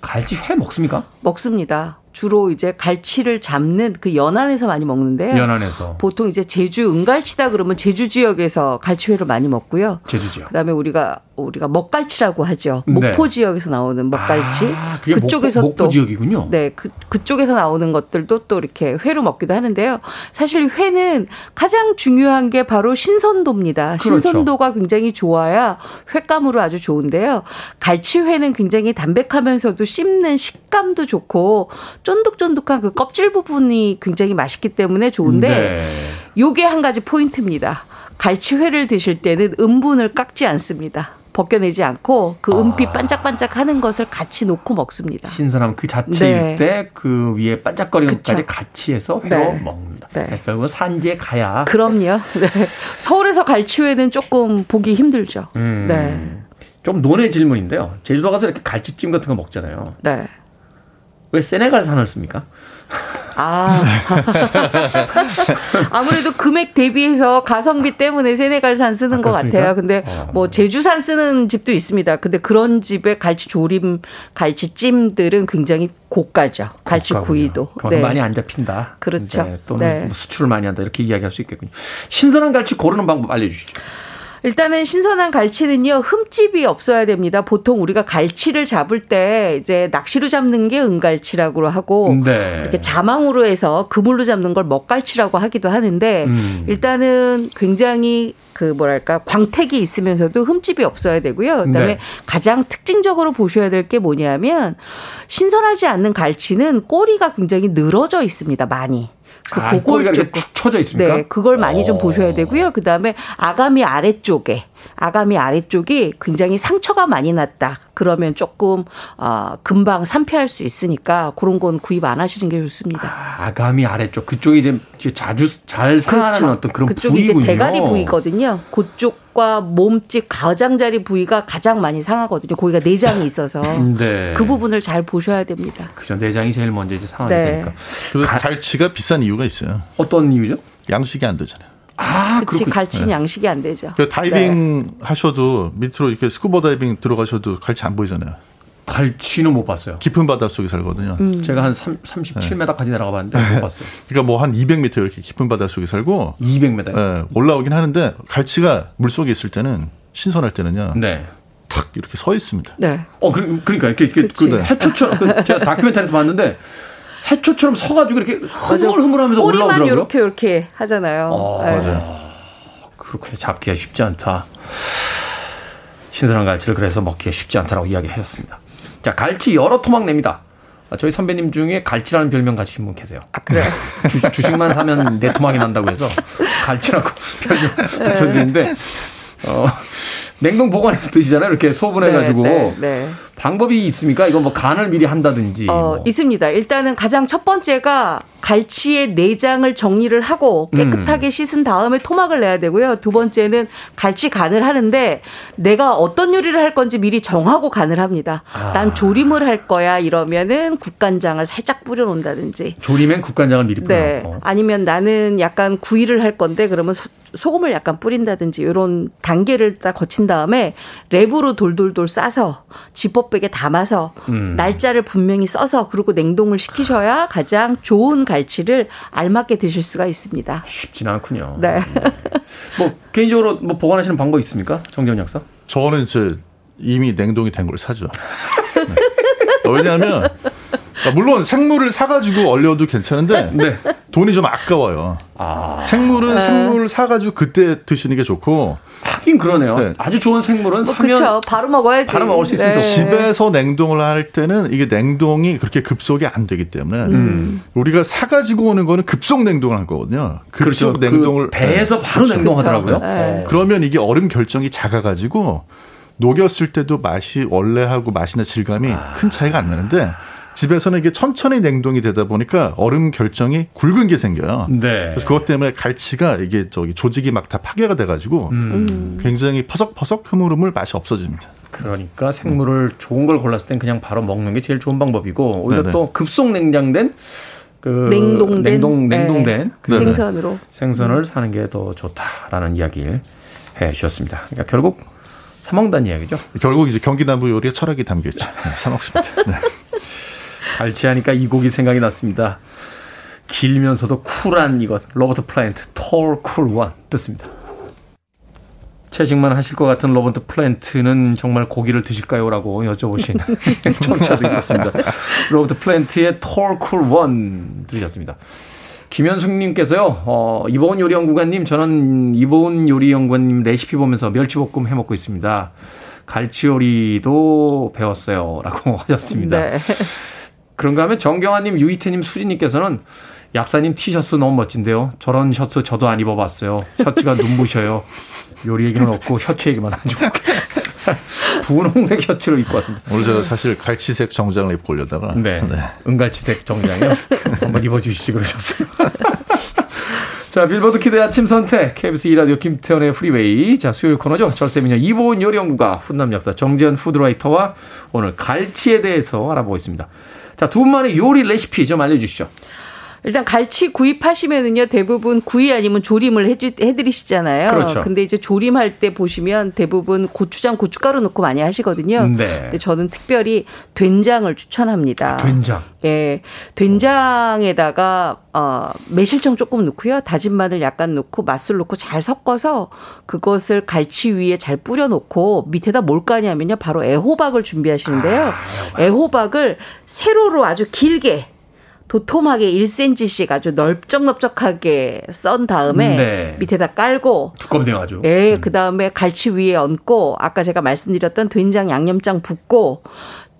갈치 회 먹습니까? 먹습니다. 주로 이제 갈치를 잡는 그 연안에서 많이 먹는데요. 연안에서 보통 이제 제주 은갈치다 그러면 제주 지역에서 갈치회를 많이 먹고요. 제주 지역. 그다음에 우리가 우리가 먹갈치라고 하죠. 네. 목포 지역에서 나오는 먹갈치. 아, 그쪽에서 목포, 목포 또 지역이군요. 네, 그, 그쪽에서 나오는 것들도 또 이렇게 회로 먹기도 하는데요. 사실 회는 가장 중요한 게 바로 신선도입니다. 그렇죠. 신선도가 굉장히 좋아야 횟감으로 아주 좋은데요. 갈치회는 굉장히 담백하면서도 씹는 식감도 좋고 쫀득쫀득한 그 껍질 부분이 굉장히 맛있기 때문에 좋은데 네. 요게 한 가지 포인트입니다. 갈치회를 드실 때는 음분을 깎지 않습니다. 벗겨내지 않고 그 은빛 아. 반짝반짝 하는 것을 같이 놓고 먹습니다. 신선함 그 자체일 네. 때그 위에 반짝거리는 그쵸. 것까지 같이 해서 회로 네. 먹는다. 네. 네, 결국은 산지에 가야 그럼요. 네. 서울에서 갈치회는 조금 보기 힘들죠. 음, 네. 좀 논의 질문인데요. 제주도 가서 이렇게 갈치찜 같은 거 먹잖아요. 네. 왜 세네갈 산을 씁니까? 아. 아무래도 금액 대비해서 가성비 때문에 세네갈산 쓰는 아, 것? 같아요. 근데 어. 뭐 제주산 쓰는 집도 있습니다. 근데 그런 집에 갈치 조림, 갈치 찜들은 굉장히 고가죠. 갈치 고가군요. 구이도. 그만큼 많이 안 잡힌다. 그렇죠. 네, 또는 네. 뭐 수출을 많이 한다 이렇게 이야기할 수 있겠군요. 신선한 갈치 고르는 방법 알려주시죠. 일단은 신선한 갈치는요 흠집이 없어야 됩니다. 보통 우리가 갈치를 잡을 때 이제 낚시로 잡는 게 은갈치라고 하고 네. 이렇게 자망으로 해서 그물로 잡는 걸 먹갈치라고 하기도 하는데 음. 일단은 굉장히 그 뭐랄까 광택이 있으면서도 흠집이 없어야 되고요. 그다음에 네. 가장 특징적으로 보셔야 될 게 뭐냐면 신선하지 않는 갈치는 꼬리가 굉장히 늘어져 있습니다. 많이. 그래서 아, 그걸 조금- 축 처져 있습니까? 네, 그걸 많이 좀 어. 보셔야 되고요. 그 다음에 아가미 아래쪽에, 아가미 아래쪽이 굉장히 상처가 많이 났다. 그러면 조금, 어, 금방 산패할 수 있으니까 그런 건 구입 안 하시는 게 좋습니다. 아 가미 아래쪽 그쪽이 이제 자주 잘 상하는 어떤 그런 그렇죠. 그쪽이 부위군요. 이제 대가리 부위거든요. 그쪽 과 몸집 가장자리 부위가 가장 많이 상하거든요. 거기가 내장이 있어서. 네. 그 부분을 잘 보셔야 됩니다. 그죠. 내장이 제일 먼저 이제 상하게 네. 되니까. 가- 갈치가 비싼 이유가 있어요. 어떤 이유죠? 양식이 안 되잖아요. 아, 그치, 그렇군요. 갈치는 양식이 안 되죠. 그 다이빙 하셔도 밑으로 이렇게 스쿠버 다이빙 들어가셔도 갈치 안 보이잖아요. 갈치는 못 봤어요. 깊은 바다 속에 살거든요. 음. 제가 한 3, 37m까지 내려가 봤는데 못 봤어요. 그러니까 뭐 한 200m 이렇게 깊은 바다 속에 살고 200m. 예, 올라오긴 하는데 갈치가 물 속에 있을 때는 신선할 때는요. 네. 탁 이렇게 서 있습니다. 네. 어, 그, 그러니까 이렇게, 이렇게. 그 해초처럼 그 제가 다큐멘터리에서 봤는데 해초처럼 서 가지고 이렇게 흐물흐물하면서 올라오더라고요. 이렇게 이렇게 하잖아요. 어, 네. 맞아요. 그렇군요. 잡기가 쉽지 않다. 신선한 갈치를 그래서 먹기가 쉽지 않다라고 이야기하셨습니다. 자, 갈치 여러 토막 냅니다. 아, 저희 선배님 중에 갈치라는 별명 가지신 분 계세요. 아, 그래요? 주, 주식만 사면 내 토막이 난다고 해서 갈치라고 별명 붙여드리는데 어, 냉동 보관해서 드시잖아요. 이렇게 소분해가지고 네, 네, 네. 방법이 있습니까? 이거 뭐 간을 미리 한다든지. 어, 뭐. 있습니다. 일단은 가장 첫 번째가 갈치의 내장을 정리를 하고 깨끗하게 음. 씻은 다음에 토막을 내야 되고요. 두 번째는 갈치 간을 하는데 내가 어떤 요리를 할 건지 미리 정하고 간을 합니다. 아. 난 조림을 할 거야 이러면은 국간장을 살짝 뿌려 놓는다든지. 조림엔 국간장을 미리 네. 뿌려놓고. 아니면 나는 약간 구이를 할 건데 그러면 소, 소금을 약간 뿌린다든지 이런 단계를 다 거친 다음에 랩으로 돌돌돌 싸서 지퍼백에 담아서 음. 날짜를 분명히 써서 그리고 냉동을 시키셔야 가장 좋은 갈치를 알맞게 드실 수가 있습니다. 쉽진 않군요. 네. 뭐 개인적으로 뭐 보관하시는 방법 있습니까, 정재훈 약사? 저는 이제 이미 냉동이 된 걸 사죠. 네. 왜냐하면 그러니까 물론 생물을 사가지고 얼려도 괜찮은데 네. 돈이 좀 아까워요. 아 생물은 네. 생물 사가지고 그때 드시는 게 좋고 하긴 그러네요. 네. 아주 좋은 생물은 뭐 사면 그렇죠. 바로 먹어야지. 바로 먹을 수 있으면 좋고. 집에서 냉동을 할 때는 이게 냉동이 그렇게 급속이 안 되기 때문에 음. 우리가 사가지고 오는 거는 급속 냉동을 할 거거든요. 그렇죠. 급속 냉동을 그 배에서 바로 냉동하더라고요. 그렇죠. 네. 그러면 이게 얼음 결정이 작아가지고 녹였을 때도 맛이 원래하고 맛이나 질감이 아. 큰 차이가 안 나는데 집에서는 이게 천천히 냉동이 되다 보니까 얼음 결정이 굵은 게 생겨요. 네. 그래서 그것 때문에 갈치가 이게 저기 조직이 막 다 파괴가 돼가지고 음. 굉장히 퍼석퍼석 흐물흐물 맛이 없어집니다. 그러니까 생물을 좋은 걸 골랐을 땐 그냥 바로 먹는 게 제일 좋은 방법이고 오히려 네네. 또 급속 냉장된 그 냉동된 냉동 냉동된 네. 그 생선으로. 생선을 사는 게 더 좋다라는 이야기를 해 주셨습니다. 그러니까 결국 사 먹는다는 이야기죠. 결국 이제 경기 남부 요리의 철학이 담겨 있죠. 네, 사 먹습니다. 네. 갈치하니까 이 곡이 생각이 났습니다. 길면서도 쿨한 이것 로버트 플랜트 Tall Cool One 듣습니다. 채식만 하실 것 같은 로버트 플랜트는 정말 고기를 드실까요? 라고 여쭤보신 청취자도 있었습니다. 로버트 플랜트의 Tall Cool One 들으셨습니다. 김현숙님께서요, 어, 이보은 요리 연구가님, 저는 이보은 요리 연구가님 레시피 보면서 멸치볶음 해 먹고 있습니다. 갈치 요리도 배웠어요. 라고 하셨습니다. 네. 그런가 하면 정경아님, 유희태님, 수진님께서는 약사님 티셔츠 너무 멋진데요. 저런 셔츠 저도 안 입어봤어요. 셔츠가 눈부셔요. 요리 얘기는 없고 셔츠 얘기만 하죠. 분홍색 셔츠를 입고 왔습니다. 오늘 제가 사실 갈치색 정장을 입고 오려다가 네. 은갈치색 정장이요. 한번 입어주시지 그러셨어요. 자, 빌보드 kid 아침 선택, KBS 2라디오 김태훈의 프리웨이. 자, 수요일 코너죠. 절세미녀 이보은 요리연구가 훈남 약사 정재현 푸드라이터와 오늘 갈치에 대해서 알아보고 있습니다. 자, 두 분만의 요리 레시피 좀 알려주시죠. 일단 갈치 구입하시면은요 대부분 구이 아니면 조림을 해주, 해드리시잖아요. 그렇죠. 근데 이제 조림할 때 보시면 대부분 고추장, 고춧가루 넣고 많이 하시거든요. 네. 근데 저는 특별히 된장을 추천합니다. 된장. 예, 된장에다가 어, 매실청 조금 넣고요, 다진 마늘 약간 넣고 맛술 넣고 잘 섞어서 그것을 갈치 위에 잘 뿌려놓고 밑에다 뭘 까냐면요, 바로 애호박을 준비하시는데요. 애호박을 세로로 아주 길게 도톰하게 1cm씩 아주 넓적넓적하게 썬 다음에 네. 밑에다 깔고 두껍네요, 아주. 예, 그 다음에 갈치 위에 얹고, 아까 제가 말씀드렸던 된장 양념장 붓고,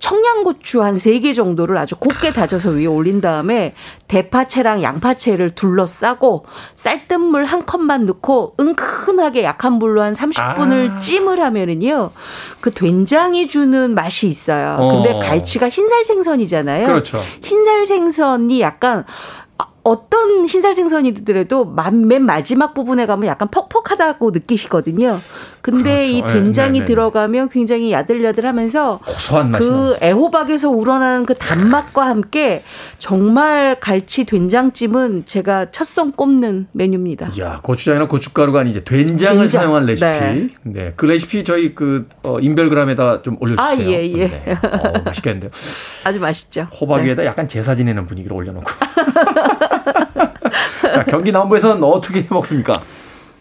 청양고추 한 세 개 정도를 아주 곱게 다져서 위에 올린 다음에 대파채랑 양파채를 둘러싸고 쌀뜨물 한 컵만 넣고 은근하게 약한 불로 한 30분을 아. 찜을 하면은요 그 된장이 주는 맛이 있어요. 어. 근데 갈치가 흰살 생선이잖아요. 그렇죠. 흰살 생선이 약간 아, 어떤 흰살 생선이더라도 마- 맨 마지막 부분에 가면 약간 퍽퍽하다고 느끼시거든요. 근데 그렇죠. 이 네, 된장이 네, 네. 들어가면 굉장히 야들야들하면서 고소한 맛이 그. 애호박에서 우러나는 그 단맛과 함께 정말 갈치 된장찜은 제가 첫성 꼽는 메뉴입니다. 이야, 고추장이나 고춧가루가 아니지 된장을 된장. 사용한 레시피. 네. 네. 그 레시피 저희 그 어, 인별그램에다 좀 올려주세요. 아, 예, 예. 네. 어, 맛있겠는데요. 아주 맛있죠. 호박 네. 위에다 약간 제사 지내는 분위기를 올려놓고. 자, 경기 남부에서는 어떻게 해 먹습니까?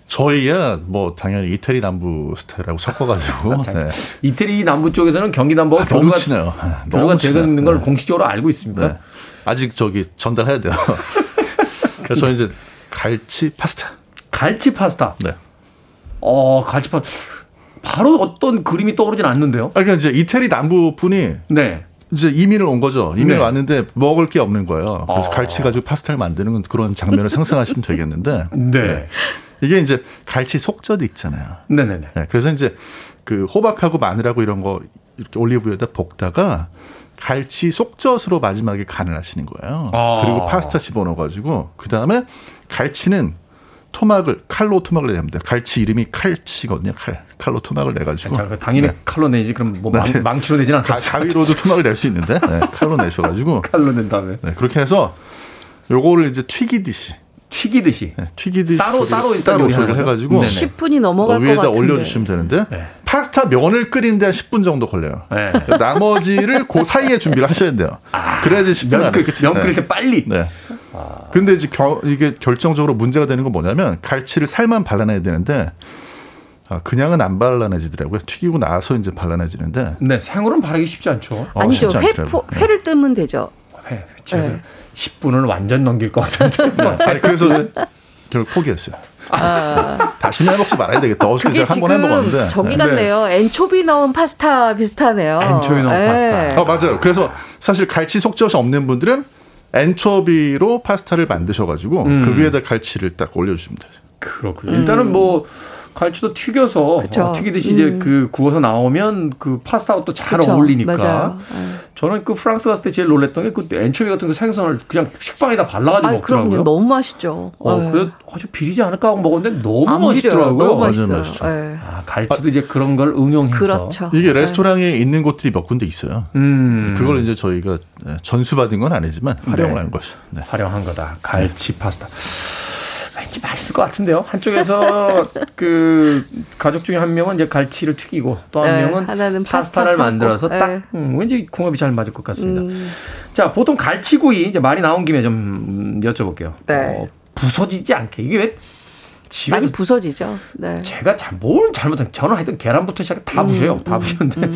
저희야 뭐 당연히 이태리 남부 스타일하고 섞어가지고 자, 네. 이태리 남부 쪽에서는 경기 남부가 아, 너무 친해요. 교류가 너무. 되는 걸 네. 공식적으로 알고 있습니까? 네. 아직 저기 전달해야 돼요. 그래서 이제 갈치 파스타. 갈치 파스타. 네. 어, 갈치 파스타. 바로 어떤 그림이 떠오르진 않는데요. 아, 그러니까 이제 이태리 남부 분이 네. 이제 이민을 온 거죠. 이민을 네. 왔는데 먹을 게 없는 거예요. 그래서 아. 갈치 가지고 파스타를 만드는 그런 장면을 상상하시면 되겠는데 네. 이게 이제 갈치 속젓 있잖아요. 네네네. 네, 그래서 이제 그 호박하고 마늘하고 이런 거 이렇게 올리브유에다 볶다가 갈치 속젓으로 마지막에 간을 하시는 거예요. 아. 그리고 파스타 집어넣어가지고 그 다음에 갈치는 토막을 칼로 토막을 내야 합니다. 갈치 이름이 칼치거든요. 칼 칼로 토막을 내가지고 자, 그 당연히 네. 칼로 내지 그럼 뭐 망, 네. 망 치로 내진 가, 않겠어. 가위로도 토막을 낼 수 있는데 네, 칼로 내셔가지고 칼로 낸 다음에 네, 그렇게 해서 요거를 이제 튀기듯이 튀기듯이. 네, 튀기듯이 따로- 따로 일단 따로 거죠? 해가지고 네네. 10분이 넘어갈 어, 것 위에다 같은데. 올려주시면 되는데 네. 파스타 면을 끓이는데 한 10분 정도 걸려요. 네. 나머지를 그 사이에 준비를 하셔야 돼요. 그래야지 10분 면, 안에 끓, 면 네. 끓일 때 빨리. 네. 근데 이제 겨, 이게 결정적으로 문제가 되는 건 뭐냐면 갈치를 살만 발라내야 되는데 아, 그냥은 안 발라내지더라고요. 튀기고 나서 이제 발라내지는데 네, 생으로는 바르기 쉽지 않죠. 어, 아니죠. 쉽지 회. 포, 회를 뜨면 되죠. 회, 집에서 네. 10분을 완전 넘길 것 같은데. 아니 그래서 결국 포기했어요. 다시는 해먹지 말아야 되겠다. 어저께 그게 제가 한번 지금 해먹었는데. 저기 네. 같네요. anchovy 넣은 파스타 비슷하네요. anchovy 넣은 예. 파스타. 어, 맞아요. 그래서 사실 갈치 속젓이 없는 분들은 anchovy로 파스타를 만드셔가지고 음. 그 위에다 갈치를 딱 올려주시면 돼요. 그렇군요. 일단은 뭐 갈치도 튀겨서 음. 어, 튀기듯이 이제 그 구워서 나오면 그 파스타하고 또 잘. 어울리니까. 맞아요. 예. 저는 그 프랑스 갔을 때 제일 놀랬던 게그 anchovy 같은 그 생선을 그냥 식빵에다 발라가지고 아이, 먹더라고요. 그럼요. 너무 맛있죠. 어, 예. 그래 아주 비리지 않을까 하고 먹었는데 너무. 맛있더라고요. 너무 맛있어요. 예. 아, 갈치도 이제 그런 걸 응용해서. 그렇죠. 이게 레스토랑에 있는 곳들이 몇 군데 있어요. 음. 그걸 이제 저희가 네, 전수받은 건 아니지만 활용을 네. 한 것이. 네. 활용한 거다. 갈치 파스타. 왠지 맛있을 것 같은데요. 한쪽에서 그 가족 중에 한 명은 이제 갈치를 튀기고 또한 네, 명은 파스타 파스타를. 만들어서 딱 네. 음, 왠지 궁합이 잘 맞을 것 같습니다. 음. 자, 보통 갈치구이 이제 말이 나온 김에 좀 여쭤볼게요. 네. 어, 부서지지 않게 이게 왜 집에서 많이 부서지죠. 네. 제가 잘뭘 잘못한 저는 하여튼 계란부터 시작해 다 음, 부셔요. 다 부셨는데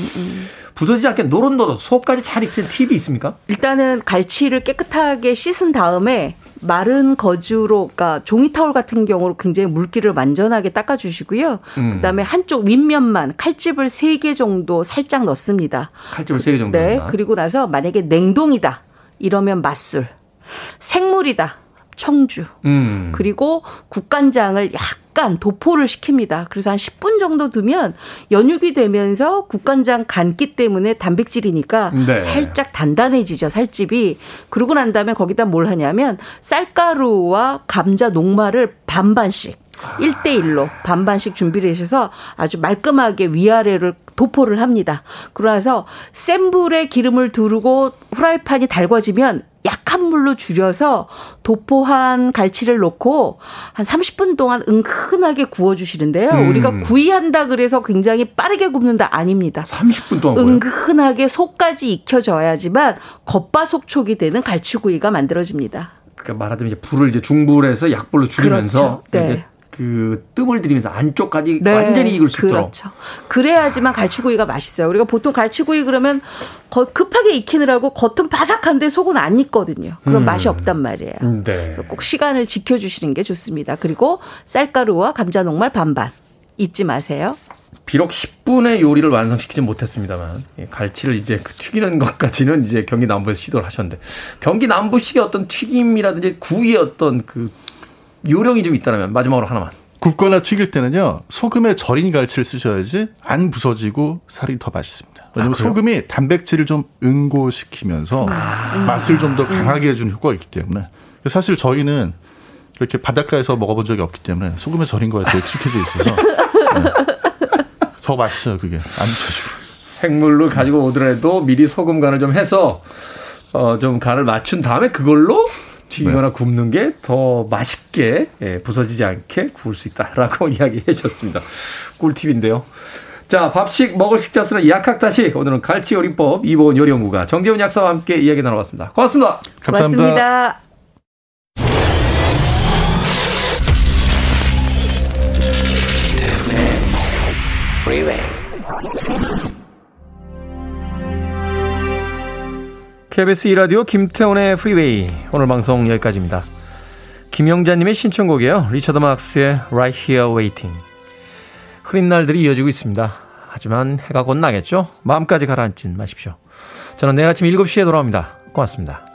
부서지지 않게 노릇노릇 속까지 잘 익히는 팁이 있습니까? 일단은 갈치를 깨끗하게 씻은 다음에 마른 거즈로, 그러니까 종이 타올 같은 경우로 굉장히 물기를 완전하게 닦아주시고요. 음. 그다음에 한쪽 윗면만 칼집을 세 개 정도 살짝 넣습니다. 칼집을 세 개 정도. 네. 넣나? 그리고 나서 만약에 냉동이다 이러면 맛술, 생물이다 청주, 음. 그리고 국간장을 약 간 도포를 시킵니다. 그래서 한 10분 정도 두면 연육이 되면서 국간장 간기 때문에 단백질이니까 네. 살짝 단단해지죠, 살집이. 그러고 난 다음에 거기다 뭘 하냐면 쌀가루와 감자 녹말을 반반씩 아. 1대1로 반반씩 준비를 하셔서 아주 말끔하게 위아래를 도포를 합니다. 그러나서 센 불에 기름을 두르고 후라이팬이 달궈지면 약한 물로 줄여서 도포한 갈치를 넣고 한 30분 동안 은근하게 구워주시는데요. 음. 우리가 구이한다 그래서 굉장히 빠르게 굽는다 아닙니다. 30분 동안? 은근하게 속까지 익혀져야지만 겉바속촉이 되는 갈치구이가 만들어집니다. 그러니까 말하자면 이제 불을 이제 중불에서 약불로 줄이면서 그렇죠. 네. 그 뜸을 들이면서 안쪽까지 완전히 익을 수 있도록. 그렇죠. 그래야지만 갈치구이가 맛있어요. 우리가 보통 갈치구이 그러면 거- 급하게 익히느라고 겉은 바삭한데 속은 안 익거든요. 그럼 음. 맛이 없단 말이에요. 음, 네. 그래서 꼭 시간을 지켜주시는 게 좋습니다. 그리고 쌀가루와 감자 녹말 반반 잊지 마세요. 비록 10분의 요리를 완성시키지 못했습니다만 예, 갈치를 이제 그 튀기는 것까지는 이제 경기 남부에서 시도를 하셨는데 경기 남부식의 어떤 튀김이라든지 구이의 어떤 그 요령이 좀 있다면 마지막으로 하나만. 굽거나 튀길 때는요 소금에 절인 갈치를 쓰셔야지 안 부서지고 살이 더 맛있습니다. 왜냐하면 아? 소금이 단백질을 좀 응고시키면서 맛을 좀 더 강하게 해주는 효과가 있기 때문에 사실 저희는 이렇게 바닷가에서 먹어본 적이 없기 때문에 소금에 절인 거에 더 익숙해져 있어서 네. 더 맛있어요 그게 안 부서지고. 생물로 가지고 오더라도 미리 소금 간을 좀 해서 어 좀 간을 맞춘 다음에 그걸로 튀기거나 네. 굽는 게 더 맛있게 예, 부서지지 않게 구울 수 있다라고 이야기해 주셨습니다. 꿀팁인데요. 자, 밥식 먹을 식자스는 약학다식 오늘은 갈치 요리법 이보은 요리연구가 정재훈 약사와 함께 이야기 나눠봤습니다. 고맙습니다. 감사합니다. 고맙습니다. Freeway. KBS 2라디오 김태훈의 프리웨이 오늘 방송 여기까지입니다. 김영자님의 신청곡이에요. 리처드 마크스의 Right Here Waiting. 흐린 날들이 이어지고 있습니다. 하지만 해가 곧 나겠죠? 마음까지 가라앉진 마십시오. 저는 내일 아침 7시에 돌아옵니다. 고맙습니다.